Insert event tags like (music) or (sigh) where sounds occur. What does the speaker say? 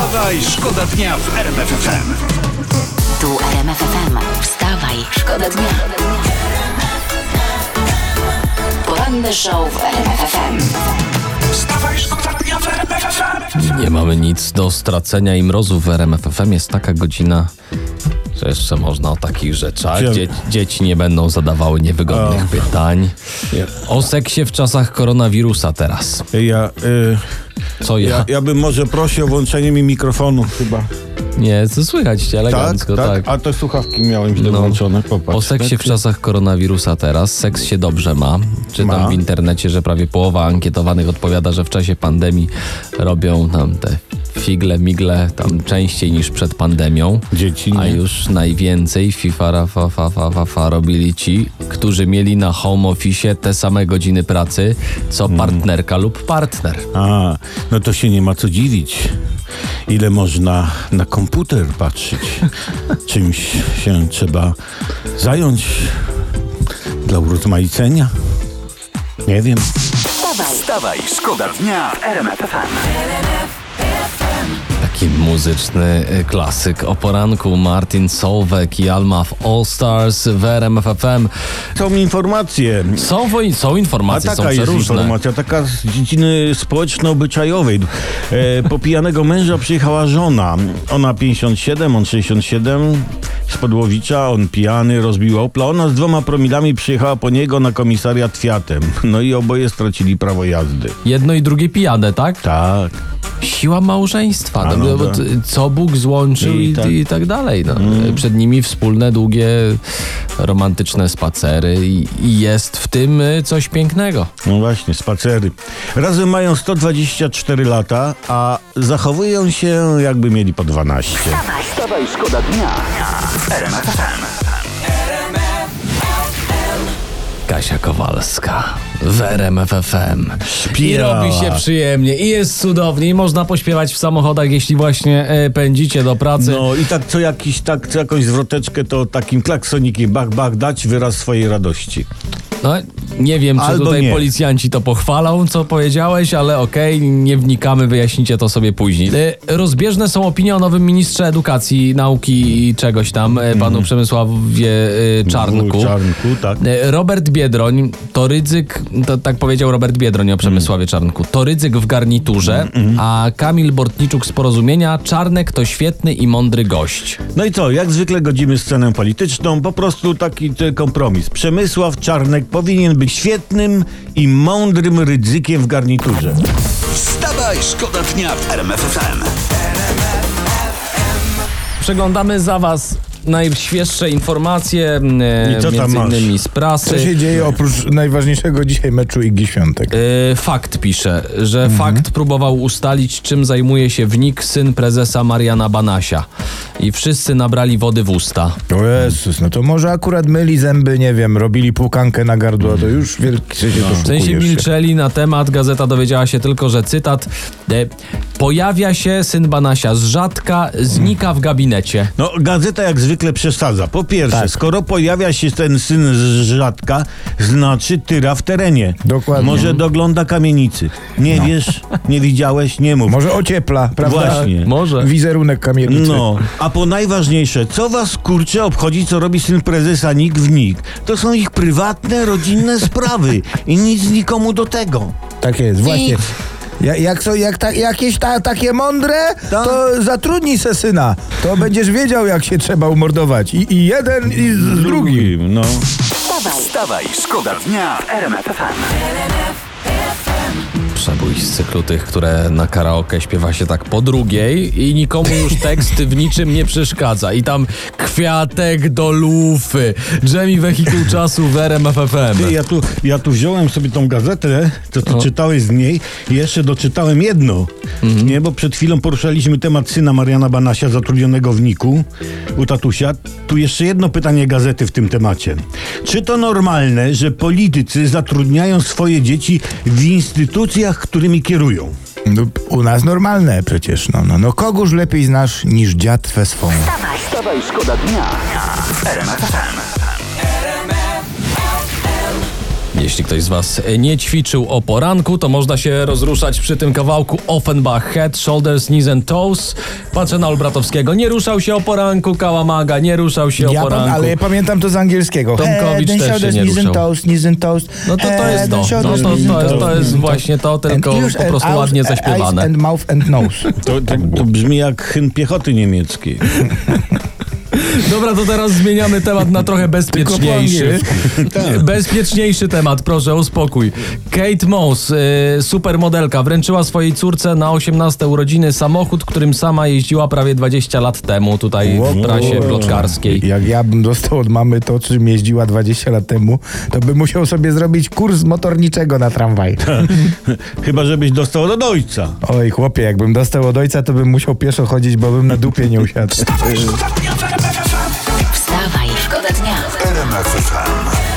Wstawaj, szkoda dnia w RMF FM. Tu RMF FM. Wstawaj, szkoda dnia. Poranny show w RMF FM. Wstawaj, szkoda dnia w RMF FM. Nie mamy nic do stracenia i mrozu w RMF FM. Jest taka godzina, że jeszcze można o takich rzeczach. Dzie- Dzie dzieci nie będą zadawały niewygodnych pytań. O seksie w czasach koronawirusa teraz. Ja, y, Co ja? ja, ja bym może prosił o włączenie mi mikrofonu chyba. Nie, co słychać cię Tak, elegancko, tak, tak. A te słuchawki miałem źle No. włączone, popatrz. O seksie w Tak? czasach koronawirusa teraz. Seks się dobrze ma. Czytam Ma. w internecie, że prawie połowa ankietowanych odpowiada, że w czasie pandemii robią tam te figle, migle tam częściej niż przed pandemią. Dzieci, A nie? już najwięcej FIFA rafa, fa, fa, fa, fa robili ci, którzy mieli na home office te same godziny pracy, co Mm. partnerka lub partner. A, no to się nie ma co dziwić. Ile można na komputer patrzeć. (laughs) Czymś się trzeba zająć dla urozmaicenia. Nie wiem. Wstawaj, szkoda dnia w RMF FM. Taki muzyczny y, klasyk o poranku. Martin Solveig i Alma w All Stars w RMF FM. Są informacje. Są, są A informacje, są taka jest przeróżne. informacja, taka z dziedziny społeczno-obyczajowej. E, po pijanego męża przyjechała żona. Ona 57, on 67. Z Podłowicza, on pijany, rozbił Opla. Ona z dwoma promilami przyjechała po niego na komisariat Fiatem. No i oboje stracili prawo jazdy. Jedno i drugie pijane, tak? Tak. Siła małżeństwa. A, No, no tak. co Bóg złączył i, I i, tak. Mm. tak. dalej. No. Przed nimi wspólne, długie, romantyczne spacery i, i jest w tym y, coś pięknego. No właśnie, spacery. Razem mają 124 lata, a zachowują się jakby mieli po 12. Wstawaj, szkoda dnia. Kasia Kowalska w RMF FM. I robi się przyjemnie, i jest cudownie, i można pośpiewać w samochodach, jeśli właśnie e, pędzicie do pracy. No i tak co jakiś, tak co jakąś zwroteczkę to takim klaksonikiem bach, bach dać wyraz swojej radości. No, nie wiem, czy Albo tutaj nie. policjanci to pochwalą, co powiedziałeś, ale okej, nie wnikamy, wyjaśnicie to sobie później. E, Rozbieżne są opinie o nowym ministrze edukacji, nauki i czegoś tam, e, panu Przemysławie e, Czarnku. Czarnku, tak. Robert Biedroń to ryzyk, to, tak powiedział Robert Biedroń o Przemysławie Czarnku, to ryzyk w garniturze, a Kamil Bortniczuk z Porozumienia, Czarnek to świetny i mądry gość. No i co, jak zwykle godzimy scenę polityczną, po prostu taki kompromis. Przemysław Czarnek powinien być świetnym i mądrym ryzykiem w garniturze. Wstawaj, szkoda dnia w RMF FM. Przeglądamy za was najświeższe informacje, e, I co tam między masz? innymi z prasy. Co się dzieje oprócz najważniejszego dzisiaj meczu Igi Świątek? E, Fakt pisze, że Mhm. fakt próbował ustalić, czym zajmuje się wnik syn prezesa Mariana Banasia. I wszyscy nabrali wody w usta. O Jezus, no to może akurat myli zęby, nie wiem, robili płukankę na gardło, to już wielki się No. W sensie milczeli na temat, gazeta dowiedziała się tylko, że cytat e, Pojawia się syn Banasia z rzadka, znika w gabinecie. No, gazeta jak zwykle przesadza. Po pierwsze, Tak. skoro pojawia się ten syn z rzadka, znaczy tyra w terenie. Dokładnie. Może dogląda kamienicy. Nie wiesz, nie widziałeś, nie mów. Może ociepla, prawda? Właśnie. Może. Wizerunek kamienicy. No, a po najważniejsze, co was kurczę obchodzi, co robi syn prezesa NIK w NIK? To są ich prywatne, rodzinne sprawy i nic nikomu do tego. Tak jest, właśnie. Ja, jak są jak ta, jakieś ta, takie mądre, Tak. to zatrudnij se syna. To będziesz wiedział, jak się trzeba umordować. I, i jeden, i z, z drugim. No. Wstawaj, szkoda dnia w RMF FM. Przebój z cyklu tych, które na karaoke śpiewa się tak po drugiej i nikomu już tekst w niczym nie przeszkadza. I tam kwiatek do lufy, Jamie Wehikuł Czasu w RMF FM. Ty, ja tu, ja tu wziąłem sobie tą gazetę, co ty O. czytałeś z niej i jeszcze doczytałem jedno. Nie, bo przed chwilą poruszaliśmy temat syna Mariana Banasia, zatrudnionego w Niku u tatusia. Tu jeszcze jedno pytanie gazety w tym temacie. Czy to normalne, że politycy zatrudniają swoje dzieci w instytucjach, którymi kierują? No, u nas normalne przecież. No, no, no kogóż lepiej znasz niż dziatwę swą. Wstawaj, szkoda dnia w Jeśli ktoś z Was nie ćwiczył o poranku, to można się rozruszać przy tym kawałku Offenbach Head, Shoulders, Knees and Toes. Patrzę na Olbratowskiego. Nie ruszał się o poranku, Kałamaga, nie ruszał się Ja o pan, poranku. ale ja pamiętam to z angielskiego. Tomkowicz Head też się nie knees and ruszał. toes, knees and toes. No to to Head jest to. No to, to, jest, to jest właśnie to, tylko po prostu and ładnie zaśpiewane. And mouth and nose. To, to, to brzmi jak hymn piechoty niemieckiej. (laughs) Dobra, to teraz zmieniamy temat na trochę bezpieczniejszy. angielsku. (laughs) Bezpieczniejszy temat, proszę, uspokój. Kate Moss, y, supermodelka, wręczyła swojej córce na 18 urodziny samochód, którym sama jeździła prawie 20 lat temu tutaj w prasie plotkarskiej. Jak ja bym dostał od mamy to, czym jeździła 20 lat temu, to bym musiał sobie zrobić kurs motorniczego na tramwaj. (laughs) Chyba, żebyś dostał od ojca. Oj, chłopie, jakbym dostał od ojca, to bym musiał pieszo chodzić, bo bym na dupie nie usiadł. Wstawaj, szkoda dnia Dynamic FM.